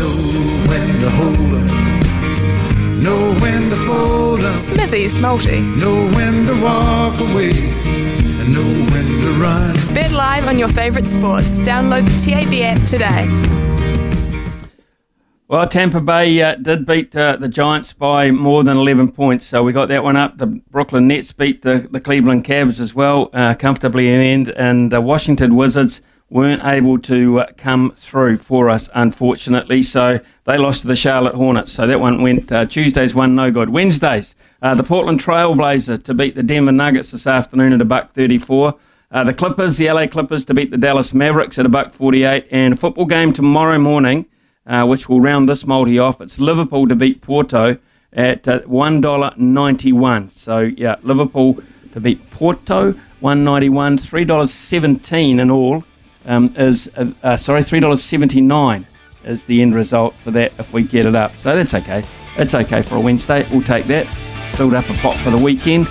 Know when to hold 'em, know when to fold 'em, Smithy's Multi. know when to walk away, and know when to run. Bet live on your favourite sports. Download the TAB app today. Well, Tampa Bay uh, did beat uh, the Giants by more than 11 points, so we got that one up. The Brooklyn Nets beat the, the Cleveland Cavs as well, uh, comfortably in the end, and the Washington Wizards weren't able to uh, come through for us, unfortunately, so they lost to the Charlotte Hornets. So that one went, uh, Tuesday's one no good. Wednesdays, uh, the Portland Trailblazer to beat the Denver Nuggets this afternoon at a buck 34. Uh, the Clippers, the LA Clippers, to beat the Dallas Mavericks at a buck 48. And a football game tomorrow morning, uh, which will round this multi off. It's Liverpool to beat Porto at uh, $1.91. So, yeah, Liverpool to beat Porto, one ninety one, $3.17 in all um, is, uh, uh, sorry, $3.79 is the end result for that if we get it up. So that's okay. It's okay for a Wednesday. We'll take that. Build up a pot for the weekend.